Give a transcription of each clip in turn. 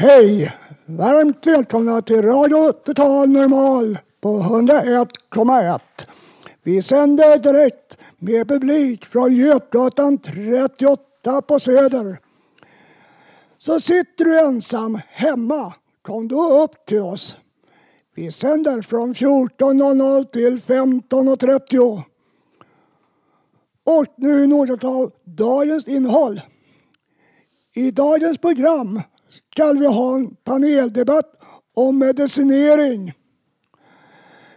Hej! Varmt välkomna till Radio Total Normal på 101,1. Vi sänder direkt med publik från Götgatan 38 på Söder. Så sitter du ensam hemma, kom då upp till oss. Vi sänder från 14.00 till 15.30. Och nu något av dagens innehåll. I dagens program ska vi ha en paneldebatt om medicinering.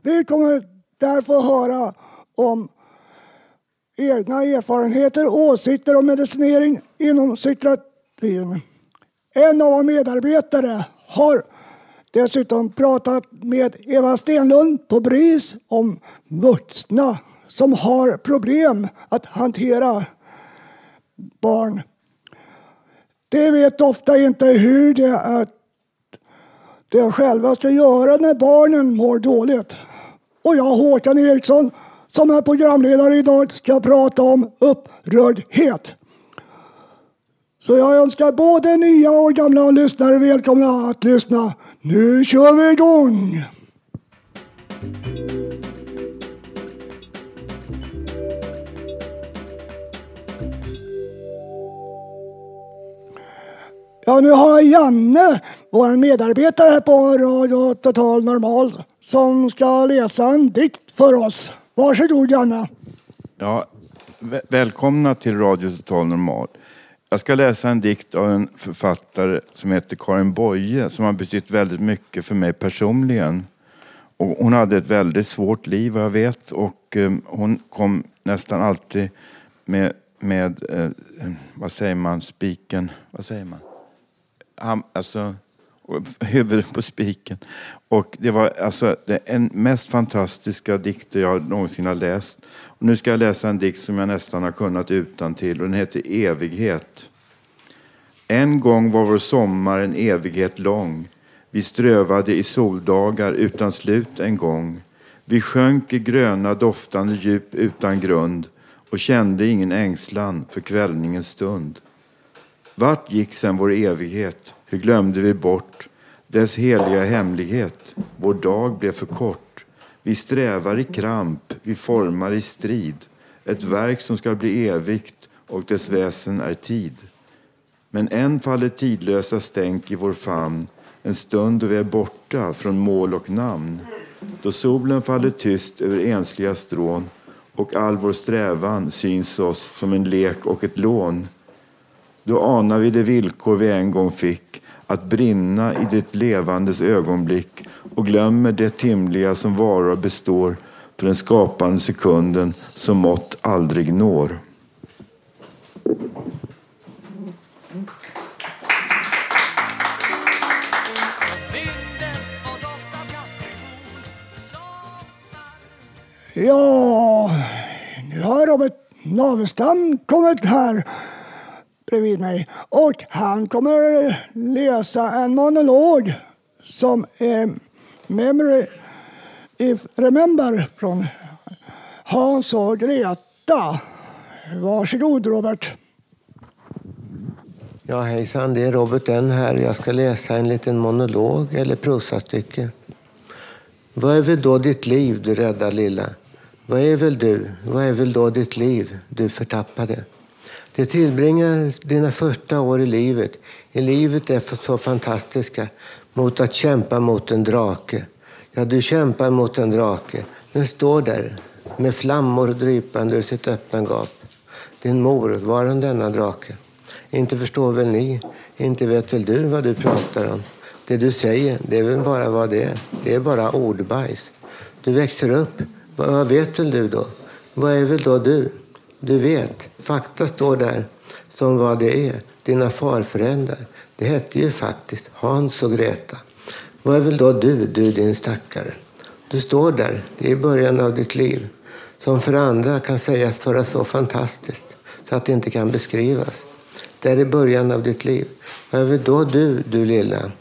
Vi kommer därför höra om egna erfarenheter och åsikter om medicinering inom psykiatrin. En av våra medarbetare har dessutom pratat med Eva Stenlund på BRIS om vuxna som har problem att hantera barn. De vet ofta inte hur det är de själva ska göra när barnen mår dåligt. Och jag, Håkan Eriksson, som är programledare idag, ska prata om upprördhet. Så jag önskar både nya och gamla lyssnare välkomna att lyssna. Nu kör vi igång! Ja, nu har jag Janne, vår medarbetare här på Radio Total Normal, som ska läsa en dikt för oss. Varsågod Janne. Ja, vä- välkomna till Radio Total Normal. Jag ska läsa en dikt av en författare som heter Karin Boye som har betytt väldigt mycket för mig personligen. Och hon hade ett väldigt svårt liv vad jag vet och eh, hon kom nästan alltid med, med eh, vad säger man, spiken, vad säger man? Han, alltså, huvudet på spiken. Och det var alltså den mest fantastiska dikter jag någonsin har läst. Och nu ska jag läsa en dikt som jag nästan har kunnat utan till och den heter Evighet. En gång var vår sommar en evighet lång. Vi strövade i soldagar utan slut en gång. Vi sjönk i gröna doftande djup utan grund och kände ingen ängslan för kvällningens stund. Vart gick sen vår evighet? Hur glömde vi bort dess heliga hemlighet? Vår dag blev för kort. Vi strävar i kramp, vi formar i strid. Ett verk som ska bli evigt och dess väsen är tid. Men än faller tidlösa stänk i vår famn en stund då vi är borta från mål och namn. Då solen faller tyst över ensliga strån och all vår strävan syns oss som en lek och ett lån. Då anar vi det villkor vi en gång fick att brinna i det levandes ögonblick och glömmer det timliga som varar och består för den skapande sekunden som mått aldrig når. Ja, nu har Robert Navestam kommit här bredvid mig och han kommer läsa en monolog som är Memory if Remember från Hans och Greta. Varsågod Robert. Ja, hejsan, det är Robert N här. Jag ska läsa en liten monolog eller prosastycke. Vad är väl då ditt liv, du rädda lilla? Vad är väl du? Vad är väl då ditt liv, du förtappade? Du tillbringar dina första år i livet, i livet är så fantastiska, mot att kämpa mot en drake. Ja, du kämpar mot en drake. Den står där med flammor drypande ur sitt öppna gap. Din mor, var hon denna drake? Inte förstår väl ni, inte vet väl du vad du pratar om? Det du säger, det är väl bara vad det är. Det är bara ordbajs. Du växer upp, vad vet väl du då? Vad är väl då du? Du vet, fakta står där som vad det är. Dina farföräldrar. Det hette ju faktiskt Hans och Greta. Vad är väl då du, du din stackare? Du står där, det är början av ditt liv. Som för andra kan sägas vara så fantastiskt så att det inte kan beskrivas. Det är i början av ditt liv. Vad är väl då du, du lilla?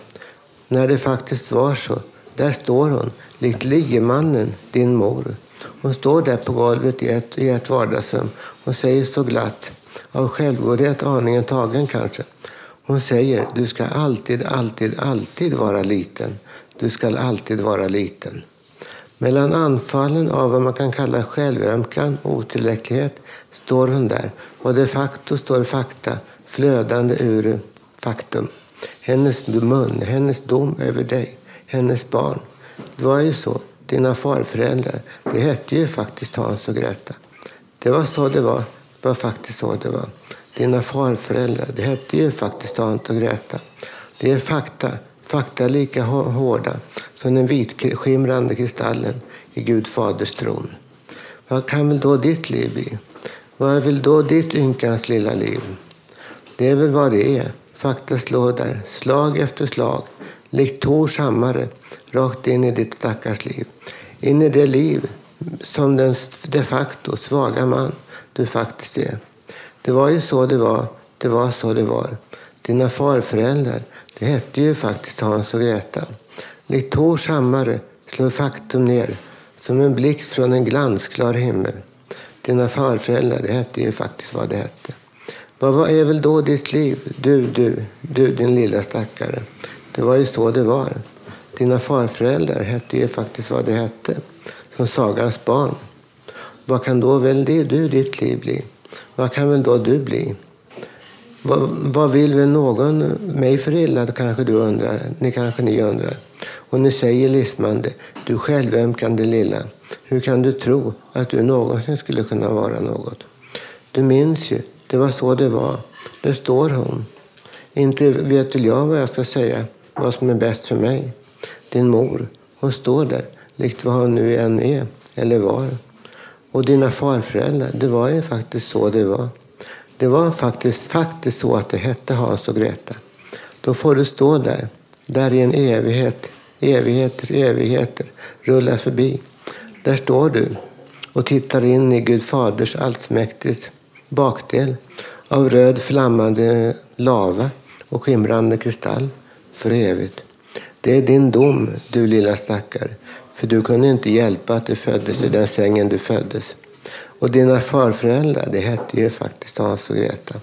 När det faktiskt var så. Där står hon, likt liemannen, din mor. Hon står där på golvet i ett, i ett vardagsrum och säger så glatt, av självgodhet aningen tagen kanske. Hon säger, du ska alltid, alltid, alltid vara liten. Du ska alltid vara liten. Mellan anfallen av vad man kan kalla självömkan och otillräcklighet står hon där och de facto står fakta flödande ur faktum. Hennes mun, hennes dom över dig, hennes barn. Det var ju så. Dina farföräldrar, det hette ju faktiskt Hans och Greta. Det var så det var. Det var faktiskt så det var. Dina farföräldrar, det hette ju faktiskt Hans och Greta. Det är fakta. Fakta lika hårda som den vitskimrande kristallen i Gud faders tron. Vad kan väl då ditt liv bli? Vad är väl då ditt ynkans lilla liv? Det är väl vad det är. Fakta slår där, slag efter slag, likt Tors hammare, rakt in i ditt stackars liv. In i det liv som den de facto svaga man du faktiskt är. Det var ju så det var, det var så det var. Dina farföräldrar, det hette ju faktiskt Hans och Greta. Likt Tors hammare slår faktum ner som en blixt från en glansklar himmel. Dina farföräldrar, det hette ju faktiskt vad det hette. Vad är väl då ditt liv? Du, du, du din lilla stackare. Det var ju så det var. Dina farföräldrar hette ju faktiskt vad det hette. Som sagans barn. Vad kan då väl det, du ditt liv bli? Vad kan väl då du bli? Vad, vad vill väl någon mig för illa, kanske du undrar. Ni kanske ni undrar. Och ni säger lismande, du självömkande lilla. Hur kan du tro att du någonsin skulle kunna vara något? Du minns ju det var så det var. Där står hon. Inte vet väl jag vad jag ska säga, vad som är bäst för mig. Din mor, hon står där, likt vad hon nu än är, eller var. Och dina farföräldrar, det var ju faktiskt så det var. Det var faktiskt, faktiskt så att det hette Hans och Greta. Då får du stå där, där i en evighet, evigheter, evigheter, rulla förbi. Där står du och tittar in i Gud faders allsmäktigt bakdel av röd flammande lava och skimrande kristall för evigt. Det är din dom, du lilla stackare, för du kunde inte hjälpa att du föddes i den sängen du föddes. Och dina farföräldrar, det hette ju faktiskt Hans och Greta.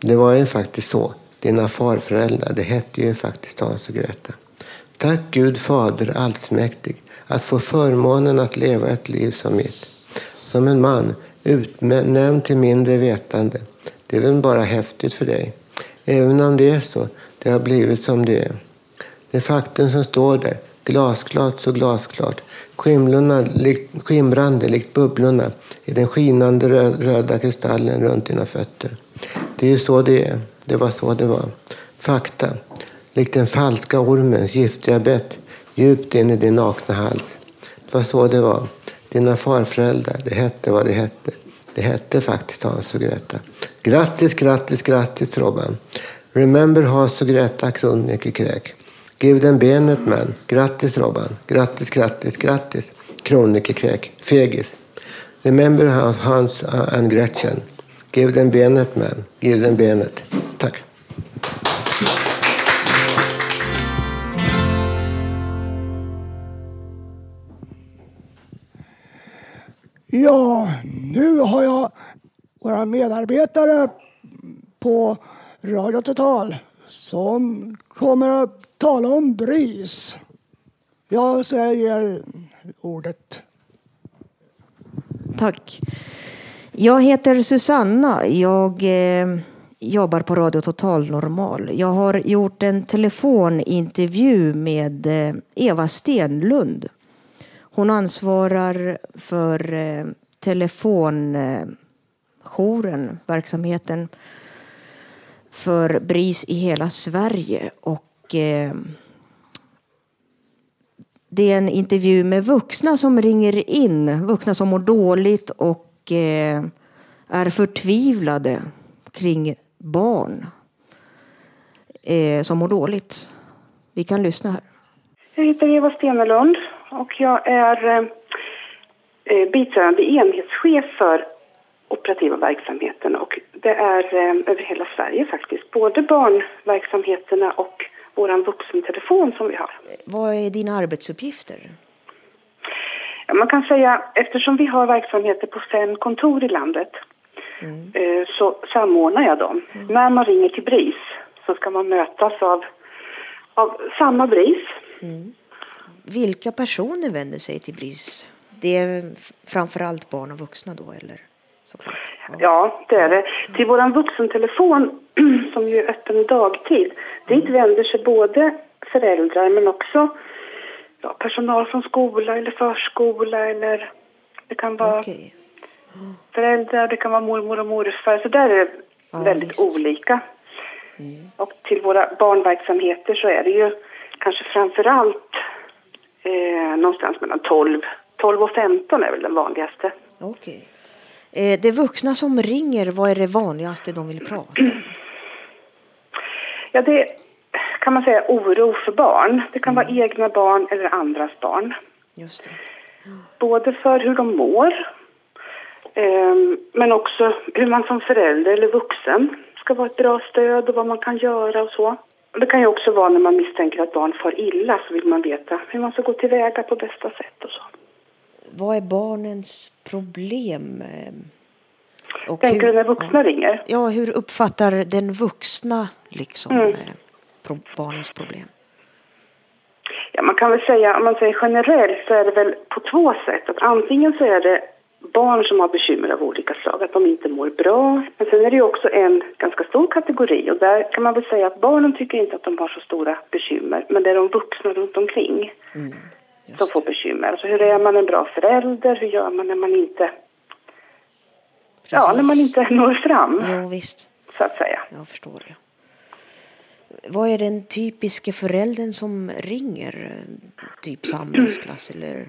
Det var ju faktiskt så. Dina farföräldrar, det hette ju faktiskt Hans och Greta. Tack Gud Fader allsmäktig att få förmånen att leva ett liv som mitt. Som en man utnämnd till mindre vetande. Det är väl bara häftigt för dig. Även om det är så, det har blivit som det är. Det faktum som står där, glasklart så glasklart, skimlorna, likt, skimrande likt bubblorna i den skinande röda kristallen runt dina fötter. Det är ju så det är. Det var så det var. Fakta, likt den falska ormens giftiga bett djupt in i din nakna hals. Det var så det var. Dina farföräldrar, det hette vad det hette. Det hette faktiskt Hans och Greta. Grattis, grattis, grattis Robban. Remember Hans och Greta kronikerkräk. Give them benet man. Grattis Robban. Grattis, grattis, grattis. Kronikerkräk. Fegis. Remember Hans, and Gretchen. Give them benet man. Give them benet. Tack. Ja, nu har jag våra medarbetare på Radio Total som kommer att tala om BRIS. Jag säger ordet. Tack. Jag heter Susanna. Jag eh, jobbar på Radio Total Normal. Jag har gjort en telefonintervju med eh, Eva Stenlund. Hon ansvarar för eh, telefonjouren, verksamheten för BRIS i hela Sverige. Och eh, det är en intervju med vuxna som ringer in. Vuxna som mår dåligt och eh, är förtvivlade kring barn eh, som mår dåligt. Vi kan lyssna här. Jag heter Eva Stenelund och jag är eh, biträdande enhetschef för operativa verksamheten och det är eh, över hela Sverige faktiskt. Både barnverksamheterna och vår vuxentelefon som vi har. Vad är dina arbetsuppgifter? Ja, man kan säga eftersom vi har verksamheter på fem kontor i landet Mm. eh, så samordnar jag dem. När man ringer till BRIS så ska man mötas av, av samma BRIS Vilka personer vänder sig till BRIS? Det är framförallt barn och vuxna då, eller? Såklart. Ja, det är det. Till vår vuxentelefon, som ju är öppen dagtid, dit vänder sig både föräldrar men också ja, personal från skola eller förskola eller det kan vara Okej. föräldrar, det kan vara mormor och morfar. Så där är det Ja, väldigt visst. olika. Och till våra barnverksamheter så är det ju kanske framför allt eh, någonstans mellan 12, 12 och 15 är väl den vanligaste. Okej. Eh, det vuxna som ringer, vad är det vanligaste de vill prata om? Ja, det kan man säga oro för barn. Det kan vara egna barn eller andras barn. Just det. Både för hur de mår, ehm, men också hur man som förälder eller vuxen ska vara ett bra stöd och vad man kan göra och så. Det kan ju också vara när man misstänker att barn far illa så vill man veta hur man ska gå tillväga på bästa sätt och så. Vad är barnens problem? eh, Och Tänker du när vuxna ja. ringer? Ja, hur uppfattar den vuxna liksom Mm. eh, pro- barnens problem? Ja, man kan väl säga, om man säger generellt så är det väl på två sätt. Att antingen så är det barn som har bekymmer av olika slag, att de inte mår bra. Men sen är det ju också en ganska stor kategori och där kan man väl säga att barnen tycker inte att de har så stora bekymmer, men det är de vuxna runt omkring som får bekymmer. Alltså hur är man en bra förälder? Hur gör man när man inte, ja, när man Precis. inte når fram, Jo, visst. så att säga. Jag förstår det. Vad är den typiska föräldern som ringer? Typ samhällsklass eller?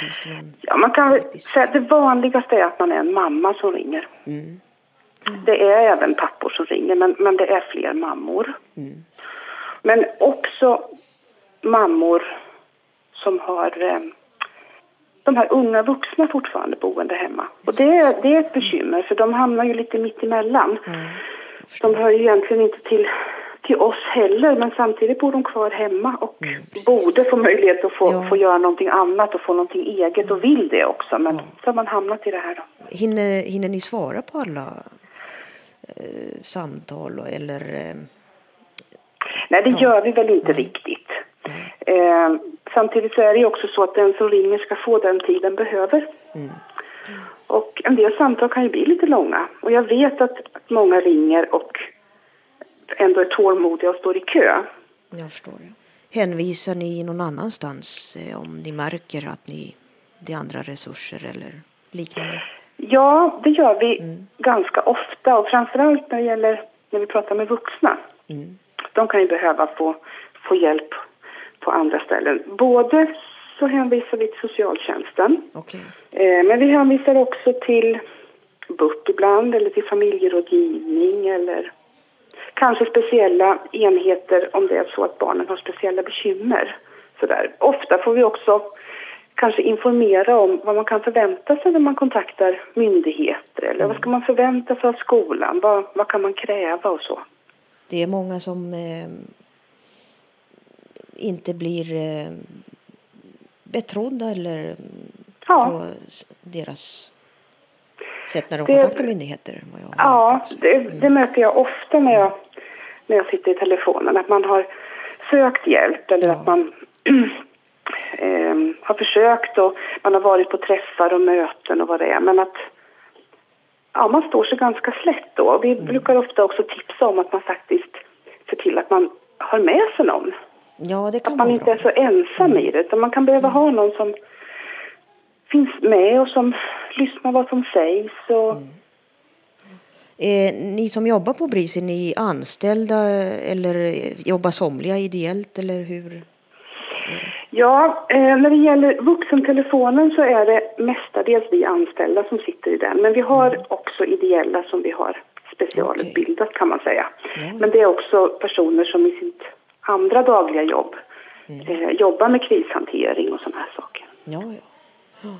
Finns det någon? Ja, man kan typisk? säga att det vanligaste är att man är en mamma som ringer. Mm. Det är även pappor som ringer, men, men det är fler mammor. Mm. Men också mammor som har eh, de här unga vuxna fortfarande boende hemma. Och det, är- det är ett bekymmer, för de hamnar ju lite mitt emellan. De hör ju egentligen inte till, till oss heller, men samtidigt bor de kvar hemma och precis. borde få möjlighet att få, Ja. få göra någonting annat och få någonting eget och vill det också. Men så har man hamnat i det här då. Hinner, hinner ni svara på alla eh, samtal eller? Eh, Nej, det Ja. gör vi väl inte riktigt. Eh, samtidigt så är det ju också så att den som ringer ska få den tid den behöver. Och en del samtal kan ju bli lite långa. Och jag vet att, många ringer och ändå är tålmodiga och står i kö. jag förstår. Hänvisar ni någon annanstans eh, om ni märker att ni det är andra resurser eller liknande? Ja, det gör vi ganska ofta och framförallt när det gäller när vi pratar med vuxna. De kan ju behöva få, få hjälp på andra ställen. Både så hänvisar vi till socialtjänsten Okej. Eh, Men vi hänvisar också till BUP ibland eller till familjerådgivning eller kanske speciella enheter om det är så att barnen har speciella bekymmer. Sådär. Ofta får vi också kanske informera om vad man kan förvänta sig när man kontaktar myndigheter eller vad ska man förvänta sig av skolan, vad, vad kan man kräva och så. Det är många som eh, inte blir eh, betrodda eller Ja. på deras sätt när de Det- kontaktar myndigheter. Ja, hört också. det, det möter jag ofta när jag, när jag sitter i telefonen. Att man har sökt hjälp eller att man eh, har försökt och man har varit på träffar och möten och vad det är. Men att ja, man står sig ganska slätt då. Vi Mm. brukar ofta också tipsa om att man faktiskt ser till att man har med sig någon. Ja, det kan Att man inte bra. är så ensam i det. Utan man kan behöva ha någon som finns med och som lyssnar vad som sägs. Och, Eh, ni som jobbar på BRIS, är ni anställda eller jobbar somliga ideellt eller hur? Ja, eh, när det gäller vuxentelefonen så är det mestadels vi anställda som sitter i den. Men vi har också ideella som vi har specialutbildat kan man säga. Men det är också personer som i sitt andra dagliga jobb eh, jobbar med krishantering och sådana här saker. Ja, ja. ja.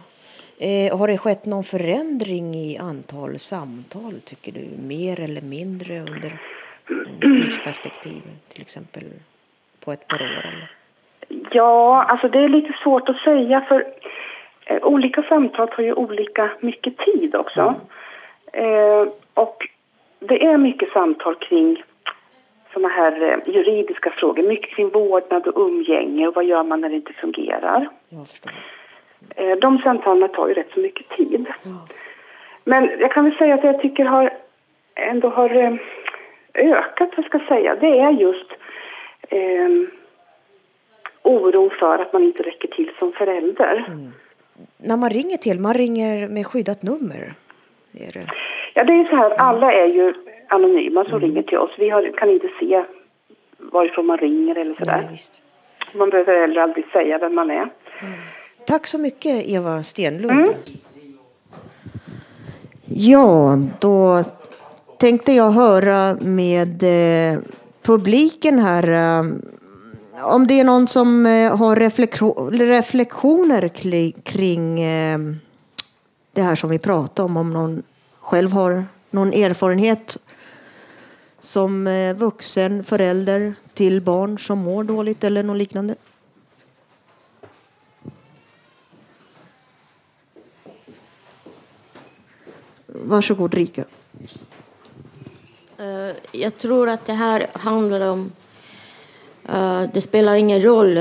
Eh, har det skett någon förändring i antal samtal, tycker du? Mer eller mindre under tidsperspektiv, till exempel på ett par år? Eller? Ja, alltså det är lite svårt att säga för eh, olika samtal tar ju olika mycket tid också. Eh, och det är mycket samtal kring såna här eh, juridiska frågor, mycket kring vårdnad och umgänge och vad gör man när det inte fungerar. Eh, de samtalen tar ju rätt så mycket tid. Men jag kan väl säga att jag tycker har ändå har eh, ökat, vad ska jag säga, det är just eh, oro för att man inte räcker till som förälder. När man ringer till, man ringer med skyddat nummer? Är det? Ja, det är så här, alla är ju anonyma som ringer till oss. Vi har, kan inte se varifrån man ringer eller sådär. Nej, visst. Man behöver heller aldrig säga vem man är. Tack så mycket Eva Stenlund. Ja, då tänkte jag höra med eh, publiken här eh, om det är någon som eh, har reflektioner kli- kring eh, det här som vi pratade om. Om någon själv har någon erfarenhet som eh, vuxen förälder till barn som mår dåligt eller något liknande. Varsågod Rika. Eh, jag tror att det här handlar om... Eh, det spelar ingen roll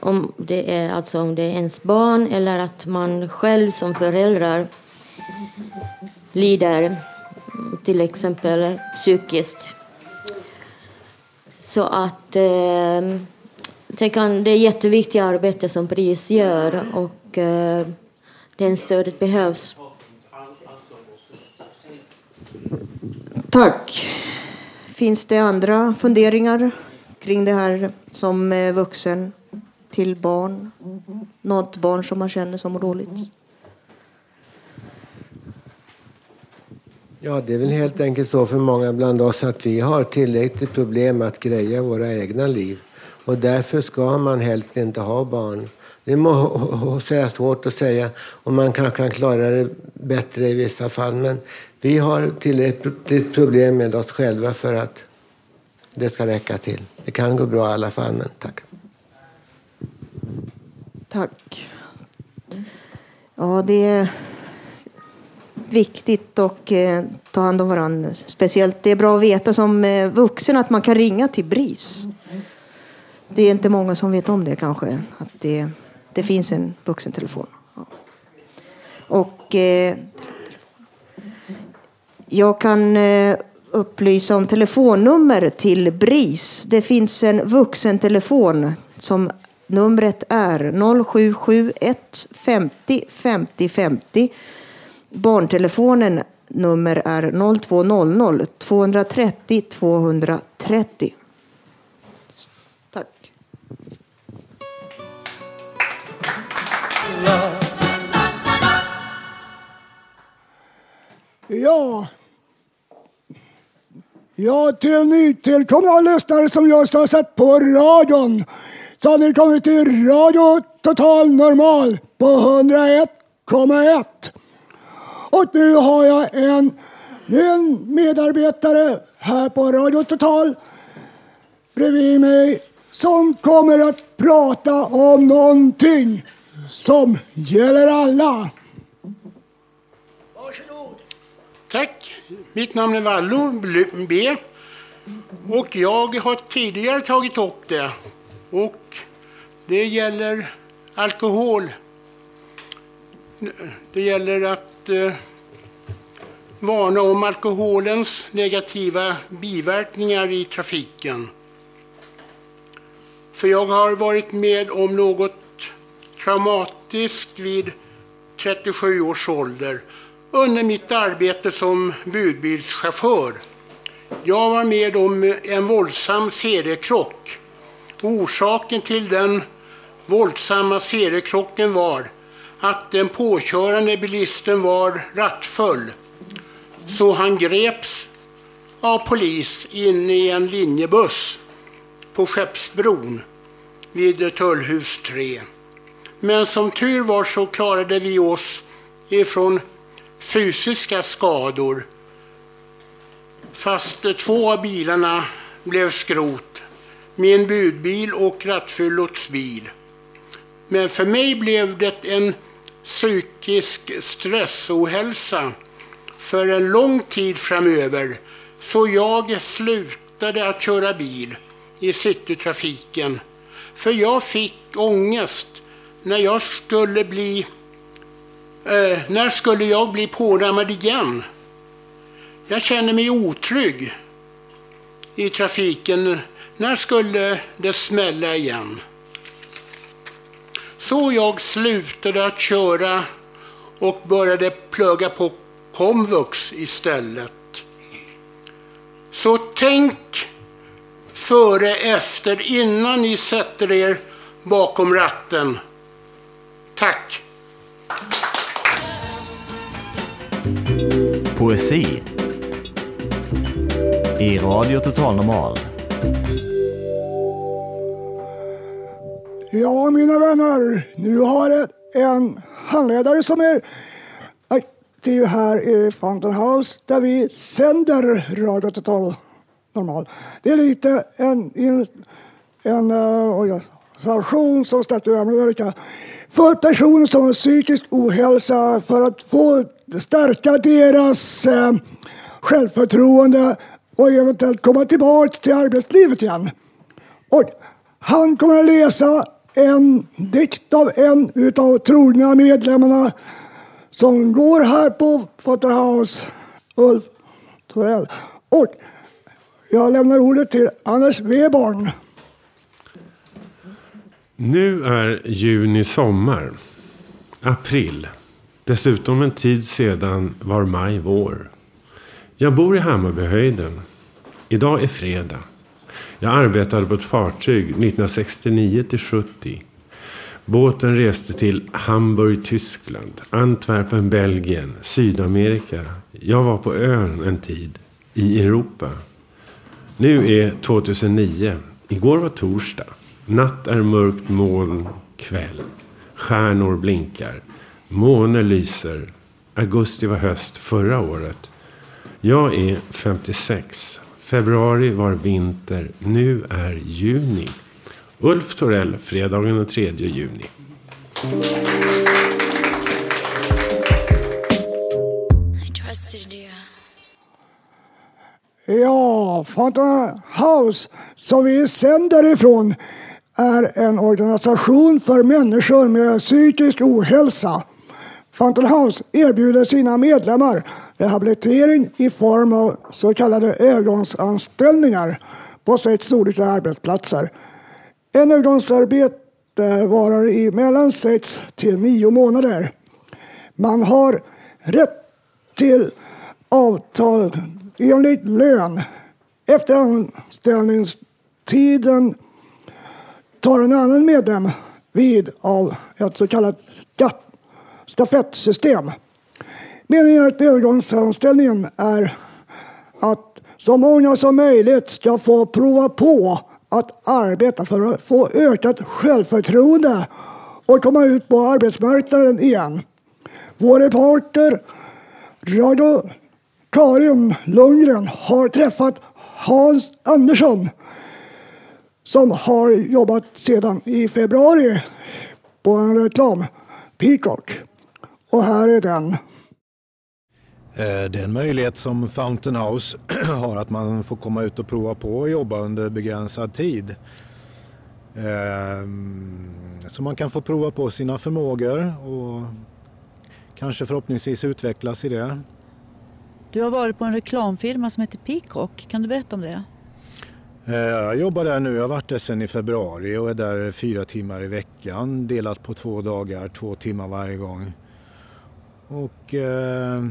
om det är alltså om det är ens barn eller att man själv som föräldrar lider till exempel psykiskt. Så att eh, det, kan, det är jätteviktigt arbete som BRIS gör och eh, det stödet behövs. Tack. Finns det andra funderingar kring det här som eh, vuxen till barn? Något barn som man känner som mår dåligt? Ja, det är väl helt enkelt så för många bland oss att vi har tillräckligt problem att greja våra egna liv. Och därför ska man helst inte ha barn. Det må säga svårt att säga och man kanske kan klara det bättre i vissa fall. Men vi har tillräckligt problem med oss själva för att det ska räcka till. Det kan gå bra i alla fall, men tack. Tack. Ja, det är viktigt att eh, ta hand om varandra. Speciellt det är bra att veta som eh, vuxen att man kan ringa till BRIS. Det är inte många som vet om det kanske, att det, det finns en vuxentelefon. Ja. Och eh, jag kan eh, upplysa om telefonnummer till BRIS. Det finns en vuxentelefon som numret är 0771 50 50 50. Barntelefonen nummer är 0200 230 230. Tack. Ja. Ja, till nytillkomna lyssnare som just har sett på radion så har ni kommit till Radio Total Normal på 101,1. Och nu har jag en, en medarbetare här på Radio Total bredvid mig som kommer att prata om någonting som gäller alla. Varsågod. Tack. Mitt namn är Vallo B. Och jag har tidigare tagit upp det. Och det gäller alkohol. Det gäller att eh, varna om alkoholens negativa biverkningar i trafiken. För jag har varit med om något traumatiskt vid 37 års ålder under mitt arbete som budbilschaufför. Jag var med om en våldsam seriekrock. Orsaken till den våldsamma seriekrocken var att den påkörande bilisten var rattfull. Så han greps av polis inne i en linjebuss på Skeppsbron vid Tullhus 3. Men som tur var så klarade vi oss ifrån fysiska skador. Fast två av bilarna blev skrot. Min budbil och rattfyllots bil. Men för mig blev det en psykisk stressohälsa för en lång tid framöver. Så jag slutade att köra bil i citytrafiken. För jag fick ångest när jag skulle bli... Eh, när skulle jag bli pårammad igen? Jag känner mig otrygg i trafiken. När skulle det smälla igen? Så jag slutade att köra och började plugga på komvux istället. Så tänk före, efter, innan ni sätter er bakom ratten. Tack! Poesi i Radio Total Normal. Ja, mina vänner, nu har jag en handledare som är det är här i Fountain House där vi sänder Radio Total Normal. Det är lite en, en, en eh, organisation som stöttar Amerika för personer som har psykisk ohälsa för att få stärka deras eh, självförtroende och eventuellt komma tillbaka till arbetslivet igen. Och han kommer att läsa en dikt av en utav trogna medlemmarna som går här på Fosterhouse, Ulf Torell. Och jag lämnar ordet till Anders Weborn. Nu är juni sommar. April. Dessutom en tid sedan var maj vår. Jag bor i Hammarbyhöjden. Idag är fredag. Jag arbetade på ett fartyg 1969 till 70. Båten reste till Hamburg, Tyskland, Antwerpen, Belgien, Sydamerika. Jag var på ön en tid, i Europa. Nu är 2009. Igår var torsdag. Natt är mörkt moln, kväll. Stjärnor blinkar. Måne lyser. Augusti var höst förra året. Jag är 56. Februari var vinter. Nu är juni. Ulf Torell, fredagen den 3 juni. Ja, Fountain House som vi sänder ifrån är en organisation för människor med psykisk ohälsa. Fountain House erbjuder sina medlemmar rehabilitering i form av så kallade övergångsanställningar på sex olika arbetsplatser. En övergångsarbete varar i mellan sex till nio månader. Man har rätt till avtal enligt lön. Efter anställningstiden tar en annan medlem vid av ett så kallat stafettsystem. Meningen med övergångsanställningen är att så många som möjligt ska få prova på att arbeta för att få ökat självförtroende och komma ut på arbetsmarknaden igen. Vår reporter Radio Karin Lundgren har träffat Hans Andersson som har jobbat sedan i februari på en reklam, Peacock. Och här är den. Eh, det är en möjlighet som Fountain House har att man får komma ut och prova på och jobba under begränsad tid. Ehm, Så man kan få prova på sina förmågor och kanske förhoppningsvis utvecklas i det. Du har varit på en reklamfirma som heter Peacock. Kan du berätta om det? Eh, Jag jobbar där nu, jag har varit där sedan i februari och är där fyra timmar i veckan delat på två dagar, två timmar varje gång. Och eh,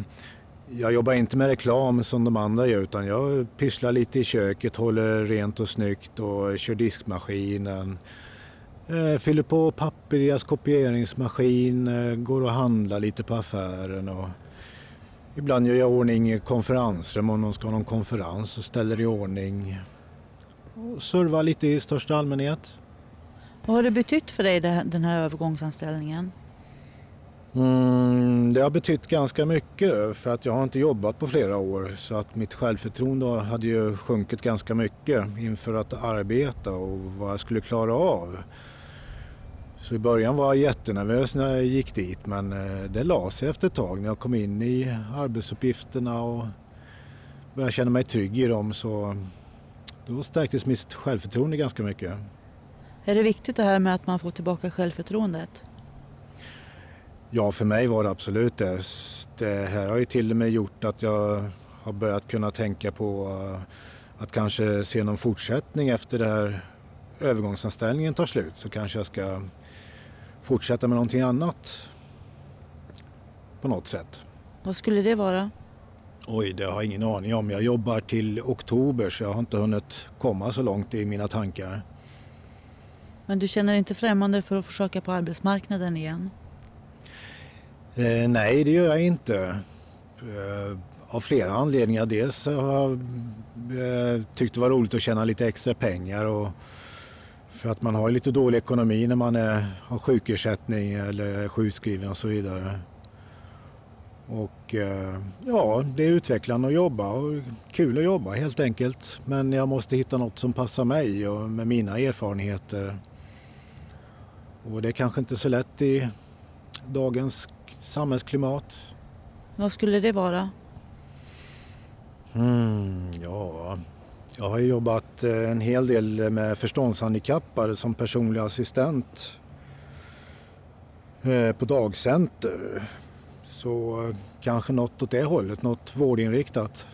jag jobbar inte med reklam som de andra gör utan jag pysslar lite i köket, håller rent och snyggt och kör diskmaskinen. Eh, fyller på papper i deras kopieringsmaskin, eh, går och handlar lite på affären och ibland gör jag i ordning konferensrum om de ska ha någon konferens och ställer i ordning och servar lite i största allmänhet. Vad har det betytt för dig den här övergångsanställningen? Mm, det har betytt ganska mycket för att jag har inte jobbat på flera år så att mitt självförtroende hade ju sjunkit ganska mycket inför att arbeta och vad jag skulle klara av. Så i början var jag jättenervös när jag gick dit men eh, det la sig efter ett tag när jag kom in i arbetsuppgifterna och började känna mig trygg i dem så då stärktes mitt självförtroende ganska mycket. Är det viktigt det här med att man får tillbaka självförtroendet? Ja, för mig var det absolut det. Det här har ju till och med gjort att jag har börjat kunna tänka på eh, att kanske se någon fortsättning efter det här övergångsanställningen tar slut så kanske jag ska fortsätta med någonting annat på något sätt. Vad skulle det vara? Oj, det har jag ingen aning om. Jag jobbar till oktober så jag har inte hunnit komma så långt i mina tankar. Men du känner inte främmande för att försöka på arbetsmarknaden igen? Eh, nej, det gör jag inte. Eh, av flera anledningar. Dels har jag eh, tyckt det var roligt att tjäna lite extra pengar och för att man har lite dålig ekonomi när man är, har sjukersättning eller är sjukskriven och så vidare. Och eh, ja, det är utvecklande att jobba och kul att jobba helt enkelt. Men jag måste hitta något som passar mig och med mina erfarenheter. Och det är kanske inte så lätt i dagens samhällsklimat. Vad skulle det vara? Mm, ja, jag har jobbat eh, en hel del med förståndshandikappade som personlig assistent eh, på dagcenter. Så eh, kanske något åt det hållet, något vårdinriktat.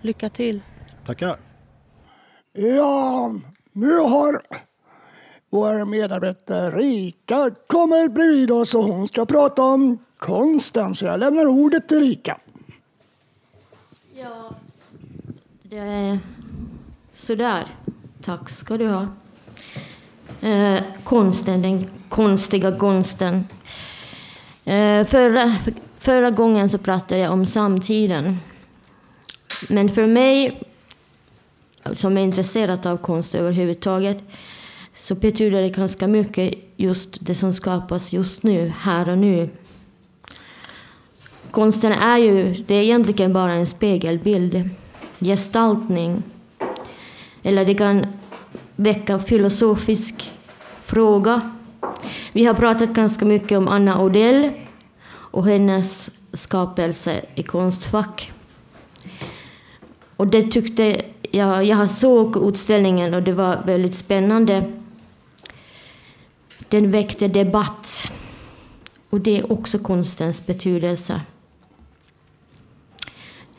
Lycka till! Tackar! Ja, nu har vår medarbetare Rika kommer bredvid oss och hon ska prata om konsten. Så jag lämnar ordet till Rika. Ja, det är sådär. Tack ska du ha. Eh, konsten, den konstiga konsten. Eh, förra, förra gången så pratade jag om samtiden. Men för mig, som är intresserad av konst överhuvudtaget, så betyder det ganska mycket just det som skapas just nu, här och nu. Konsten är ju, det är egentligen bara en spegelbild, gestaltning. Eller det kan väcka filosofisk fråga. Vi har pratat ganska mycket om Anna Odell och hennes skapelse i Konstfack. Och det tyckte jag, jag såg utställningen och det var väldigt spännande. Den väckte debatt. Och det är också konstens betydelse.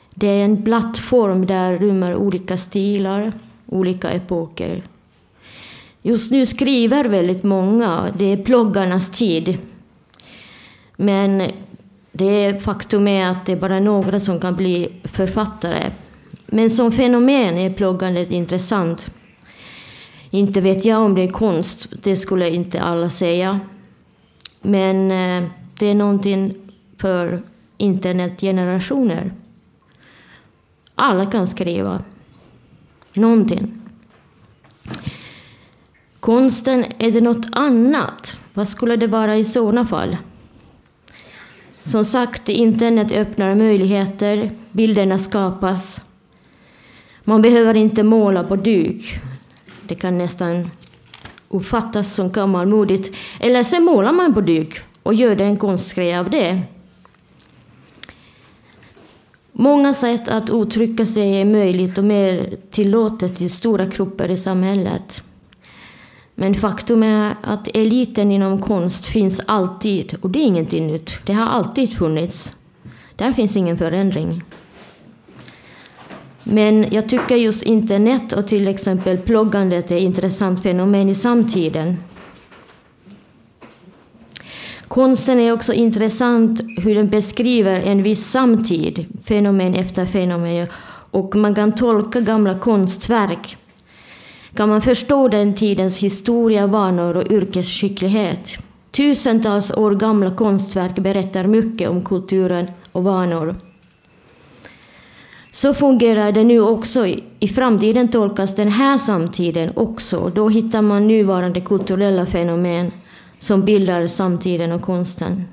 Det är en plattform där rymmer olika stilar, olika epoker. Just nu skriver väldigt många, det är ploggarnas tid. Men det är faktum är att det är bara några som kan bli författare. Men som fenomen är ploggandet intressant. Inte vet jag om det är konst, det skulle inte alla säga. Men eh, det är någonting för internetgenerationer. Alla kan skriva någonting. Konsten, är det något annat? Vad skulle det vara i sådana fall? Som sagt, internet öppnar möjligheter, bilderna skapas. Man behöver inte måla på duk. Det kan nästan uppfattas som gammalmodigt. Eller så målar man på duk och gör det en konstgrej av det. Många sätt att uttrycka sig är möjligt och mer tillåtet i stora grupper i samhället. Men faktum är att eliten inom konst finns alltid och det är ingenting nytt. Det har alltid funnits. Där finns ingen förändring. Men jag tycker just internet och till exempel ploggandet är ett intressant fenomen i samtiden. Konsten är också intressant hur den beskriver en viss samtid, fenomen efter fenomen. Och man kan tolka gamla konstverk. Kan man förstå den tidens historia, vanor och yrkesskicklighet. Tusentals år gamla konstverk berättar mycket om kulturen och vanor. Så fungerar det nu också. I framtiden tolkas den här samtiden också. Då hittar man nuvarande kulturella fenomen som bildar samtiden och konsten.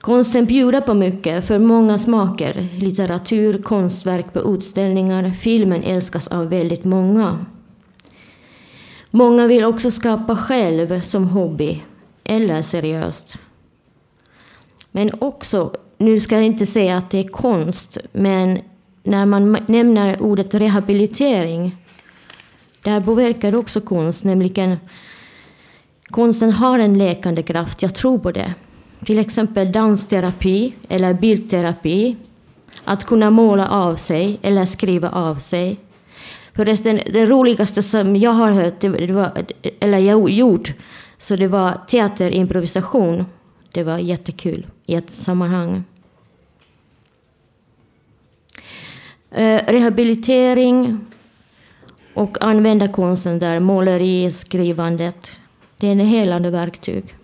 Konsten bjuder på mycket för många smaker. Litteratur, konstverk på utställningar, filmen älskas av väldigt många. Många vill också skapa själv som hobby eller seriöst. Men också, nu ska jag inte säga att det är konst, men när man nämner ordet rehabilitering, där påverkar också konst, nämligen konsten har en läkande kraft, jag tror på det. Till exempel dansterapi eller bildterapi. Att kunna måla av sig eller skriva av sig. Förresten, det roligaste som jag har hört, det var, eller jag gjort, så det var teaterimprovisation. Det var jättekul i ett sammanhang. Eh, Eh, rehabilitering och använda konsten där, måleri, skrivandet. Det är en helande verktyg.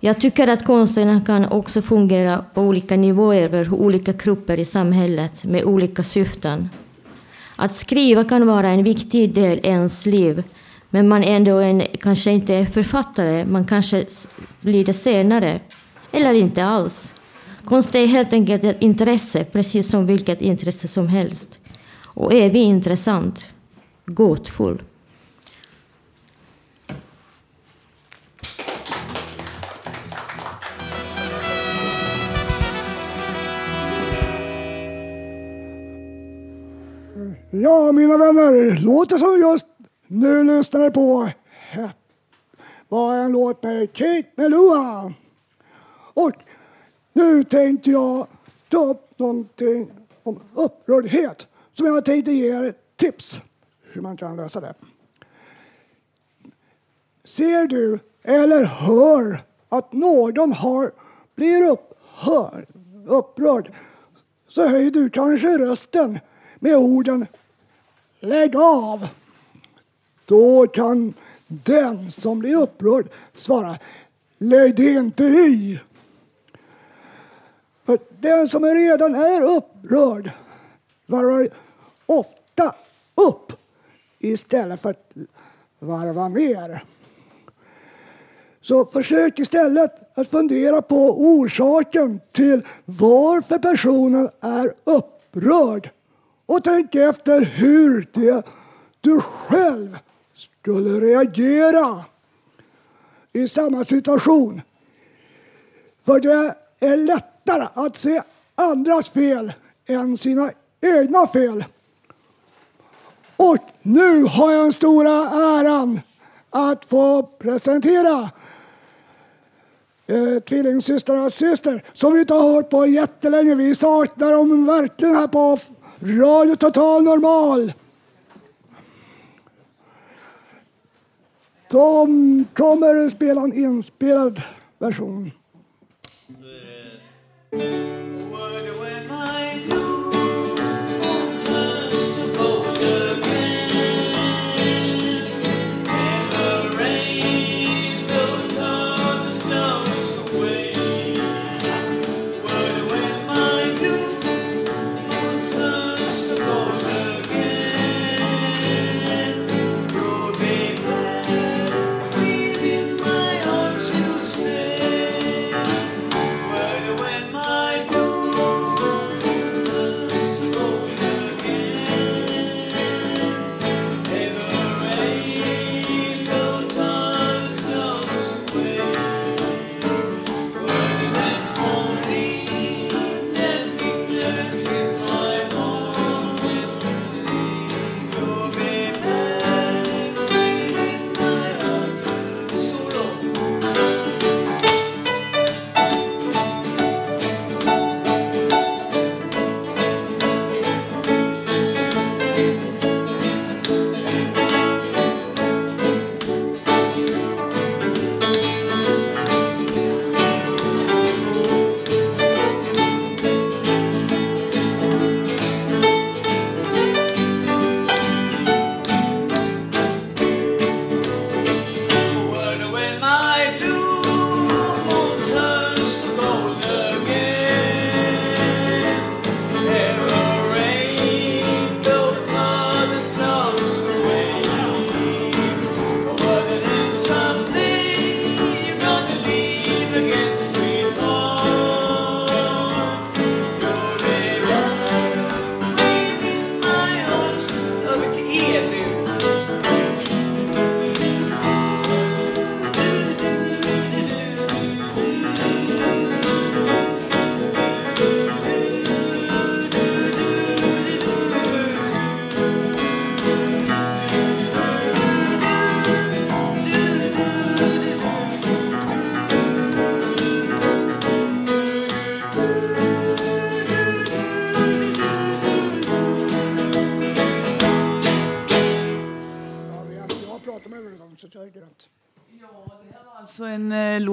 Jag tycker att konsten kan också fungera på olika nivåer för olika grupper i samhället med olika syften. Att skriva kan vara en viktig del i ens liv, men man ändå en, kanske inte är författare, man kanske blir det senare, eller inte alls. Konst är helt enkelt ett intresse, precis som vilket intresse som helst. Och evigt intressant, gåtfull. Ja, mina vänner, låten som just nu lyssnade på var en låt med Kate Melua. Och nu tänkte jag ta upp någonting om upprördhet som jag tänkte ge er ett tips hur man kan lösa det. Ser du eller hör att någon har, blir upphör, upprörd så höjer du kanske rösten med orden Lägg av! Då kan den som blir upprörd svara Lägg det inte i! För den som redan är upprörd varvar ofta upp istället för att varva ner. Så försök istället att fundera på orsaken till varför personen är upprörd och tänk efter hur det du själv skulle reagera i samma situation. För det är lättare att se andras fel än sina egna fel. Och nu har jag den stora äran att få presentera eh, tvillingsystrarnas syster som vi inte har hört på jättelänge. Vi saknar dem verkligen här på Radio Total Normal. De kommer att spela en inspelad version. Thank you.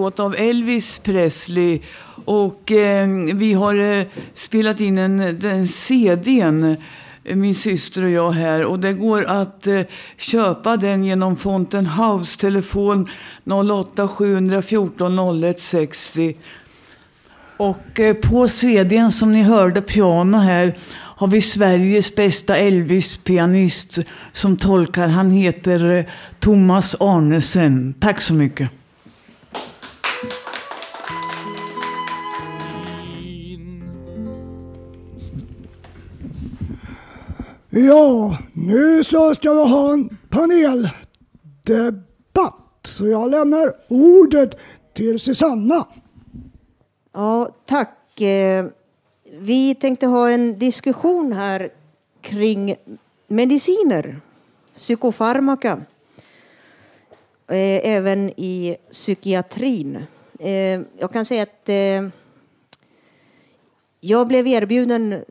Låt av Elvis Presley. Och eh, vi har eh, spelat in en, den CDn, eh, min syster och jag här. Och det går att eh, köpa den genom Fountain House, telefon 08 714 01 60. Och eh, på CDn som ni hörde piano här har vi Sveriges bästa Elvis-pianist som tolkar. Han heter eh, Thomas Arnesen. Tack så mycket. Ja, nu så ska vi ha en paneldebatt. Så jag lämnar ordet till Susanna. Ja, tack. Eh, vi tänkte ha en diskussion här kring mediciner, psykofarmaka, eh, även i psykiatrin. Eh, jag kan säga att jag blev erbjuden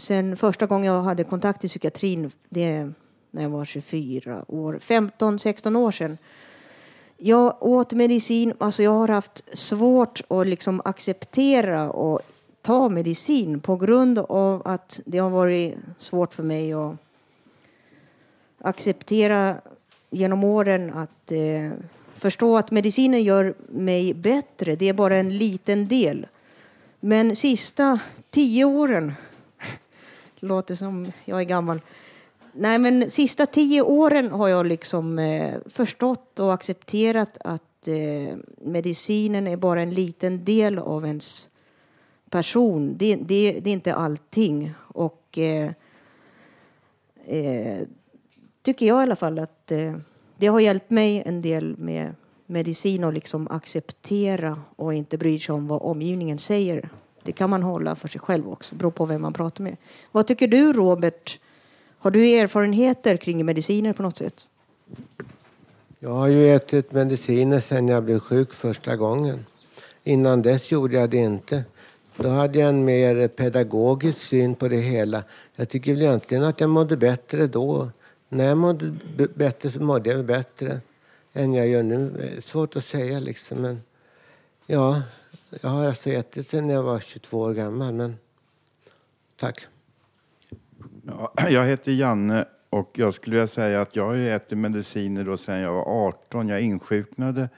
sen första gången jag hade kontakt i psykiatrin, det när jag var 24 år, 15-16 år sedan. Jag åt medicin, alltså jag har haft svårt att liksom acceptera och ta medicin på grund av att det har varit svårt för mig att acceptera genom åren att eh, förstå att medicinen gör mig bättre. Det är bara en liten del. Men sista tio åren, låter som jag är gammal, Nej, men sista tio åren har jag liksom eh, förstått och accepterat att eh, medicinen är bara en liten del av ens person. Det, det, det är inte allting. Och eh, eh, tycker jag i alla fall att eh, det har hjälpt mig en del med medicin och liksom acceptera och inte bry sig om vad omgivningen säger. Det kan man hålla för sig själv också, beror på vem man pratar med. Vad tycker du Robert? Har du erfarenheter kring mediciner på något sätt? Jag har ju ätit mediciner sedan jag blev sjuk första gången. Innan dess gjorde jag det inte. Då hade jag en mer pedagogisk syn på det hela. Jag tycker väl egentligen att jag mådde bättre då. När jag mådde bättre så mådde jag bättre än jag gör nu. Det är Svårt att säga liksom. Men ja, jag har alltså ätit sen jag var 22 år gammal. Men tack. Ja, jag heter Janne och jag skulle vilja säga att jag har ätit mediciner då sedan jag var 18. Jag insjuknade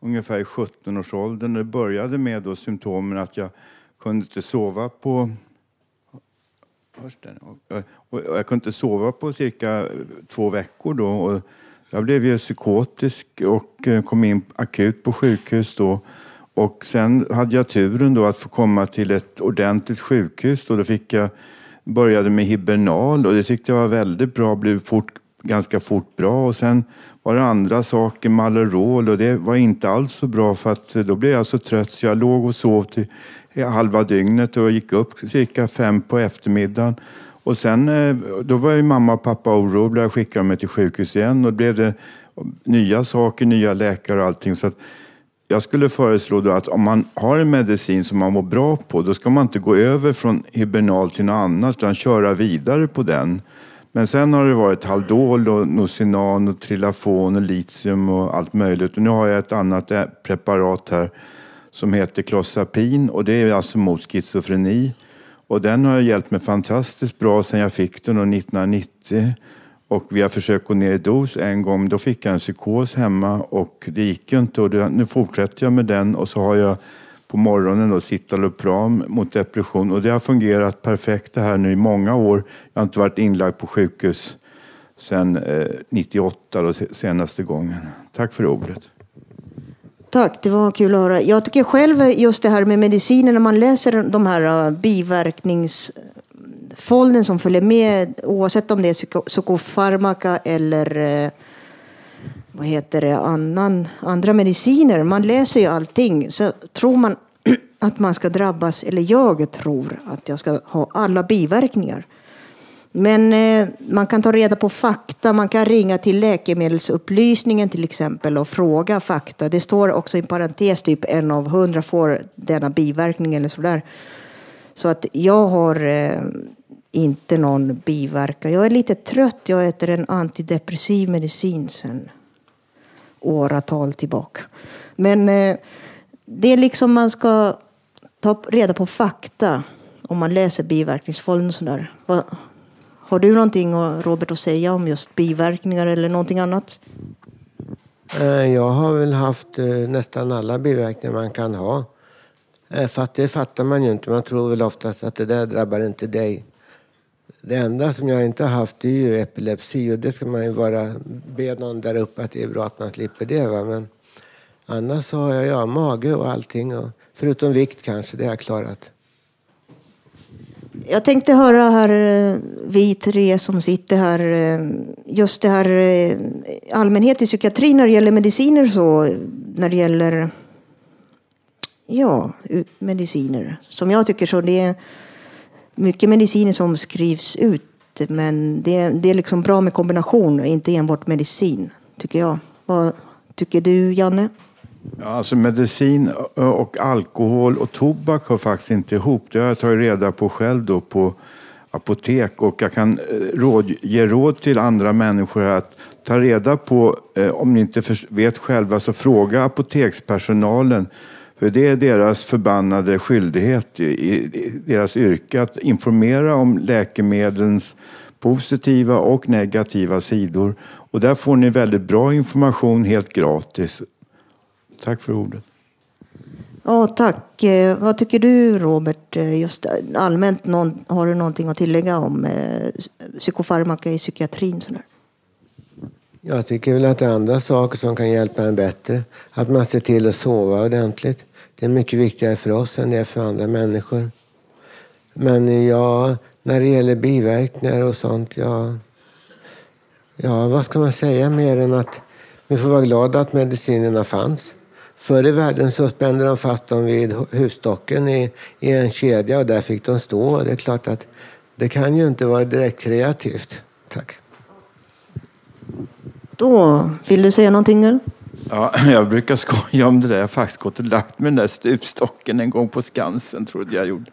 ungefär i 17-årsåldern. Det började med då symptomen att jag kunde inte sova på Hörs? Och- Jag kunde inte sova på cirka två veckor då. Jag blev ju psykotisk och eh, kom in akut på sjukhus då. Och sen hade jag turen då att få komma till ett ordentligt sjukhus. Då, då fick jag började med Hibernal och det tyckte jag var väldigt bra. Blev fort, ganska fort bra. Och sen var det andra saker, Malerol och det var inte alls så bra för att då blev jag så trött så jag låg och sov till halva dygnet och gick upp cirka fem på eftermiddagen. Och sen, eh, då var ju mamma och pappa oroliga och skickade mig till sjukhus igen och då blev det nya saker, nya läkare och allting. Så att jag skulle föreslå då att om man har en medicin som man mår bra på, då ska man inte gå över från Hibernal till något annat, utan köra vidare på den. Men sen har det varit Haldol och Nocinan och Trilafon och litium och allt möjligt. Och nu har jag ett annat eh, preparat här som heter Clozapin och det är alltså mot schizofreni. Och den har hjälpt mig fantastiskt bra sedan jag fick den 1990. Och vi har försökt gå ner i dos en gång, då fick jag en psykos hemma och det gick ju inte. Och nu fortsätter jag med den och så har jag på morgonen då Citalopram mot depression och det har fungerat perfekt det här nu i många år. Jag har inte varit inlagd på sjukhus sedan eh, 98 då, senaste gången. Tack för ordet. Tack, det var kul att höra. Jag tycker själv just det här med mediciner, när man läser de här eh, biverknings folden som följer med, oavsett om det är psykofarmaka eller eh, vad heter det, annan, andra mediciner. Man läser ju allting. Så tror man att man ska drabbas, eller jag tror att jag ska ha alla biverkningar. Men eh, man kan ta reda på fakta. Man kan ringa till läkemedelsupplysningen till exempel och fråga fakta. Det står också i parentes typ en av hundra får denna biverkning eller sådär. Så att jag har eh, inte någon biverkan. Jag är lite trött. Jag äter en antidepressiv medicin sen åratal tillbaka. Men eh, det är liksom man ska ta reda på fakta om man läser biverkningsfoldern och sådär. Va- Har du någonting Robert att säga om just biverkningar eller någonting annat? Eh, jag har väl haft eh, nästan alla biverkningar man kan ha. Eh, För att det fattar man ju inte. Man tror väl oftast att det där drabbar inte dig. Det enda som jag inte har haft är ju epilepsi och det ska man ju bara be någon där uppe att det är bra att man slipper det. Va? Men annars så har jag ja, mage och allting. Och, förutom vikt kanske, det har jag klarat. Jag tänkte höra här, eh, vi tre som sitter här, eh, just det här eh, allmänhet i psykiatrin när det gäller mediciner så, när det gäller ja, mediciner. Som jag tycker så, det är mycket mediciner som skrivs ut, men det, det är liksom bra med kombination, inte enbart medicin, tycker jag. Vad tycker du, Janne? Ja, alltså medicin och alkohol och tobak hör faktiskt inte ihop. Det har jag tagit reda på själv då på apotek och jag kan eh, råd, ge råd till andra människor att ta reda på, eh, om ni inte vet själva, så fråga apotekspersonalen. För det är deras förbannade skyldighet i, deras yrke att informera om läkemedlens positiva och negativa sidor. Och där får ni väldigt bra information helt gratis. Tack för ordet. Ja, tack. Eh, vad tycker du, Robert? Eh, Just allmänt, har du någonting att tillägga om eh, psykofarmaka i psykiatrin? Sådär? Jag tycker väl att det är andra saker som kan hjälpa en bättre. Att man ser till att sova ordentligt. Det är mycket viktigare för oss än det är för andra människor. Men jag, när det gäller biverkningar och sånt, ja... Ja, vad ska man säga mer än att vi får vara glada att medicinerna fanns. Förr i världen så spände de fast dem vid husstocken i, i en kedja och där fick de stå. Det är klart att det kan ju inte vara direkt kreativt. Tack. Då, vill du säga någonting? Eller? Ja, jag brukar skoja om det där. Jag har faktiskt gått och lagt mig den där stupstocken en gång på Skansen, trodde jag gjorde.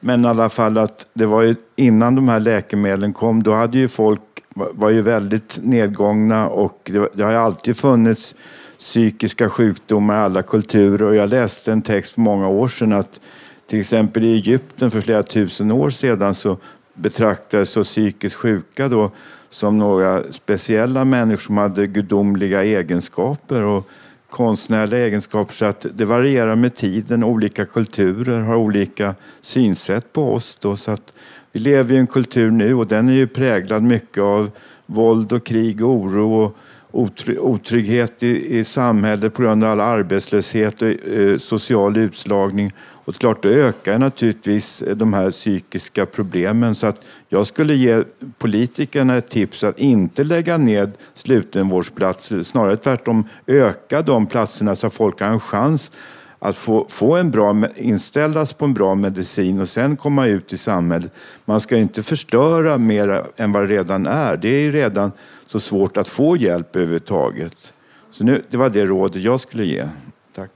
Men i alla fall att det var ju innan de här läkemedlen kom, då hade ju folk var ju väldigt nedgångna och det, var- det har ju alltid funnits psykiska sjukdomar i alla kulturer och jag läste en text för många år sedan att till exempel i Egypten för flera tusen år sedan så betraktades som psykiskt sjuka då som några speciella människor som hade gudomliga egenskaper och konstnärliga egenskaper så att det varierar med tiden. Olika kulturer har olika synsätt på oss. Då, så att vi lever i en kultur nu och den är ju präglad mycket av våld och krig och oro och otrygghet i, i samhället på grund av all arbetslöshet och eh, social utslagning. Och klart, då ökar naturligtvis de här psykiska problemen. Så att jag skulle ge politikerna ett tips att inte lägga ned slutenvårdsplatser. Snarare tvärtom öka de platserna så att folk har en chans att få, få en bra, inställas på en bra medicin och sen komma ut i samhället. Man ska inte förstöra mer än vad det redan är. Det är ju redan så svårt att få hjälp överhuvudtaget. Så nu, det var det rådet jag skulle ge. Tack.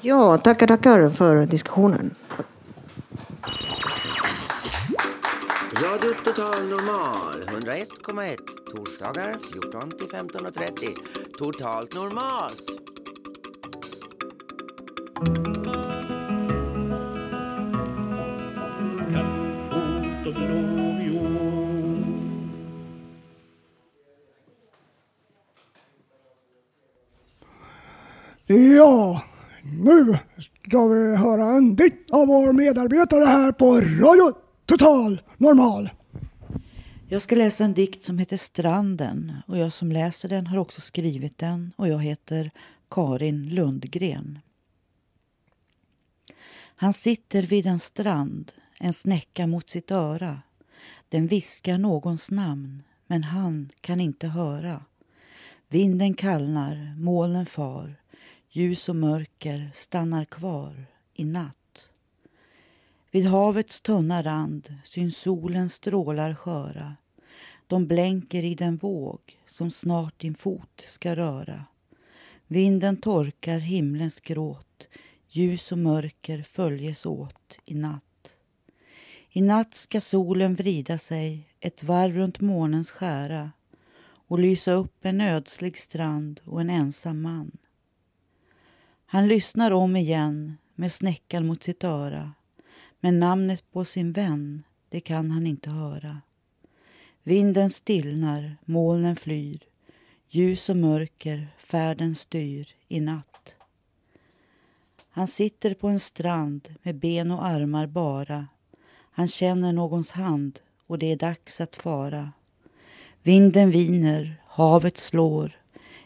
Ja, tackar, tackar för diskussionen. Radio Total Normal 101,1 torsdagar 14 till 15.30. Totalt normalt. Ja, nu ska vi höra en dikt av vår medarbetare här på Radio Total Normal. Jag ska läsa en dikt som heter Stranden och jag som läser den har också skrivit den och jag heter Karin Lundgren. Han sitter vid en strand, en snäcka mot sitt öra. Den viskar någons namn, men han kan inte höra. Vinden kallnar, molnen far, ljus och mörker stannar kvar i natt. Vid havets tunna rand syns solens strålar sköra. De blänker i den våg som snart din fot ska röra. Vinden torkar himlens gråt, ljus och mörker följes åt i natt. I natt ska solen vrida sig ett varv runt månens skära och lysa upp en ödslig strand och en ensam man. Han lyssnar om igen med snäckan mot sitt öra. Men namnet på sin vän, det kan han inte höra. Vinden stillnar, molnen flyr. Ljus och mörker färden styr i natt. Han sitter på en strand med ben och armar bara. Han känner någons hand och det är dags att fara. Vinden viner, havet slår.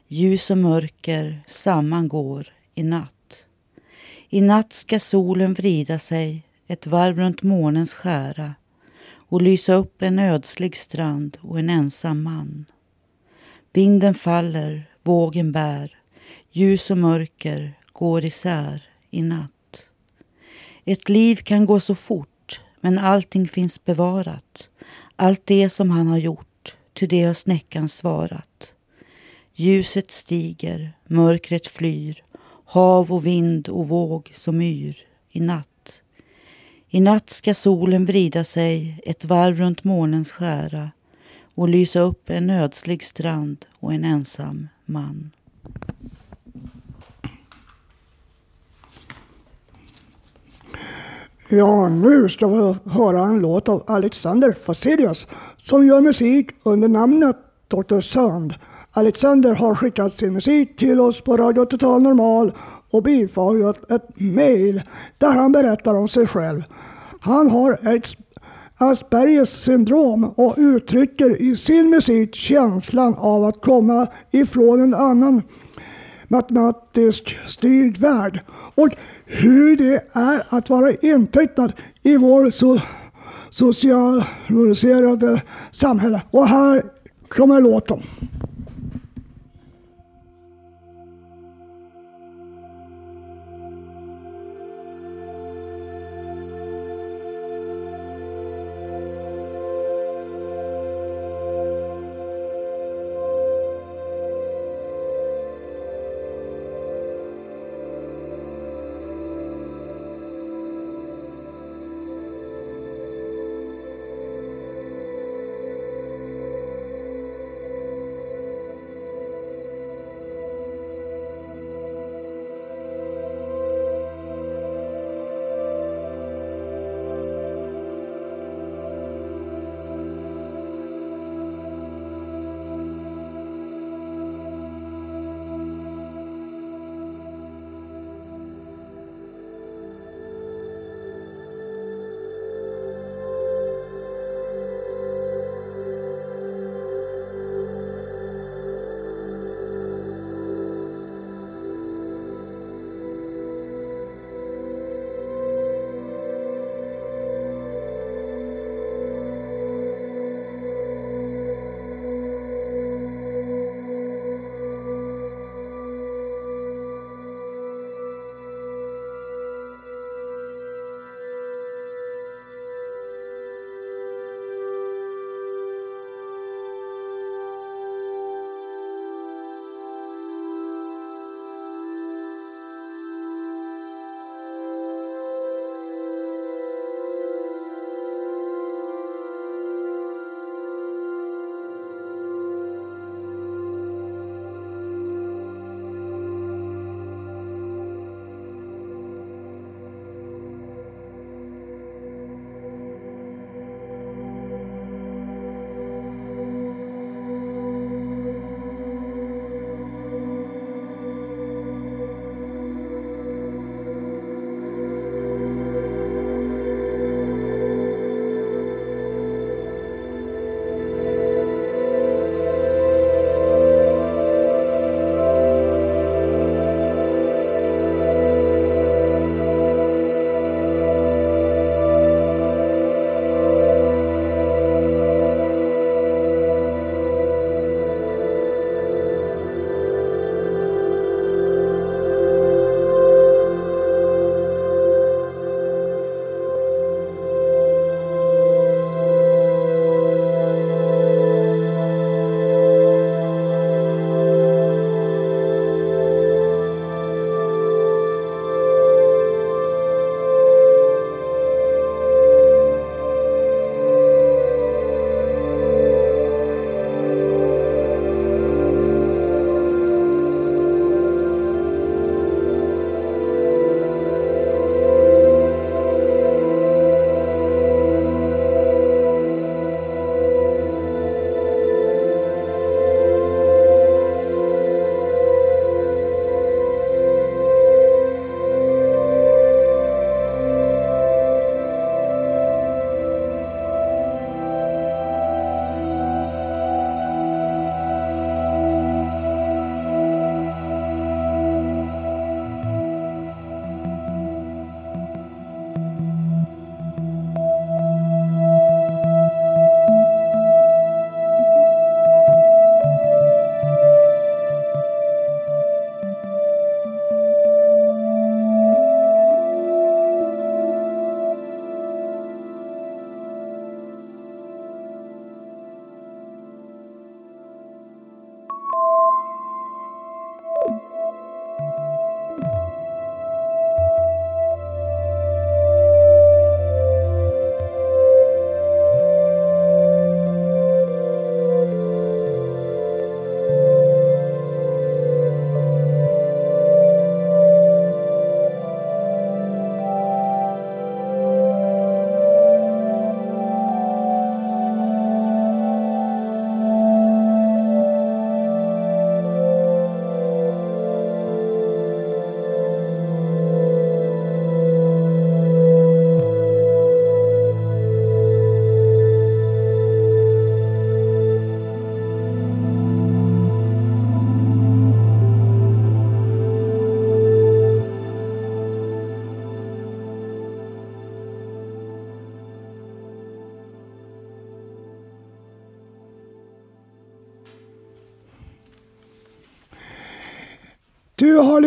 Ljus och mörker samman går i natt. I natt ska solen vrida sig ett varv runt månens skära och lysa upp en ödslig strand och en ensam man. Vinden faller, vågen bär, ljus och mörker går isär i natt. Ett liv kan gå så fort, men allting finns bevarat. Allt det som han har gjort, ty det har snäckan svarat. Ljuset stiger, mörkret flyr, hav och vind och våg som yr i natt. I natt ska solen vrida sig ett varv runt månens skära och lysa upp en ödslig strand och en ensam man. Ja, nu ska vi höra en låt av Alexander Fasilius som gör musik under namnet Dr. Sand. Alexander har skickat sin musik till oss på Radio Total Normal och bifogat ett mail där han berättar om sig själv. Han har ett Aspergers syndrom och uttrycker i sin musik känslan av att komma ifrån en annan matematiskt styrd värld och hur det är att vara intecknad i vår so socialiserade samhälle. Och här kommer låten.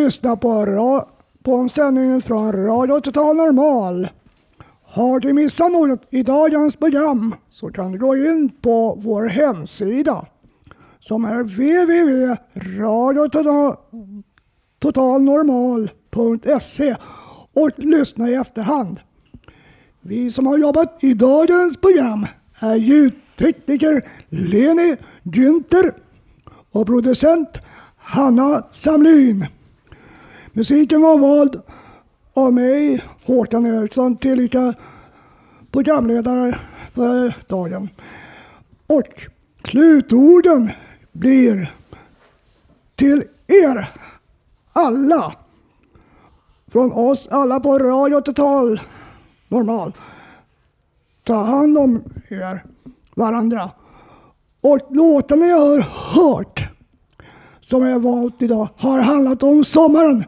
Lyssna på, på en sändning från Radio Total Normal. Har du missat något i dagens program så kan du gå in på vår hemsida som är www.radiototalnormal.se och lyssna i efterhand. Vi som har jobbat i dagens program är ljudtekniker Leni Günther och producent Hanna Samlin. Musiken var vald av mig, Håkan Eriksson, tillika programledare för dagen. Och slutorden blir till er alla från oss alla på Radio Total Normal. Ta hand om er varandra. Och låtarna jag har hört som jag valt idag har handlat om sommaren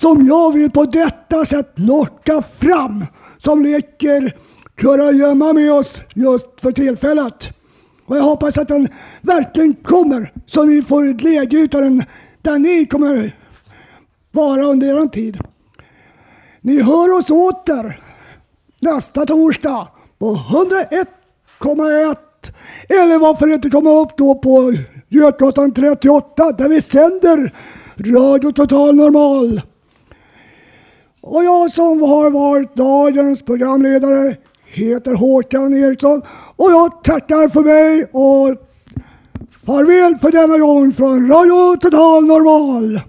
som jag vill på detta sätt locka fram som leker kurragömma med oss just för tillfället. Och jag hoppas att den verkligen kommer så ni får ett läge utav den där ni kommer vara under er tid. Ni hör oss åter nästa torsdag på 101,1 eller varför inte komma upp då på Götgatan 38 där vi sänder Radio Total Normal. Och jag som har varit dagens programledare heter Håkan Eriksson och jag tackar för mig och farväl för denna gång från Radio Total Normal.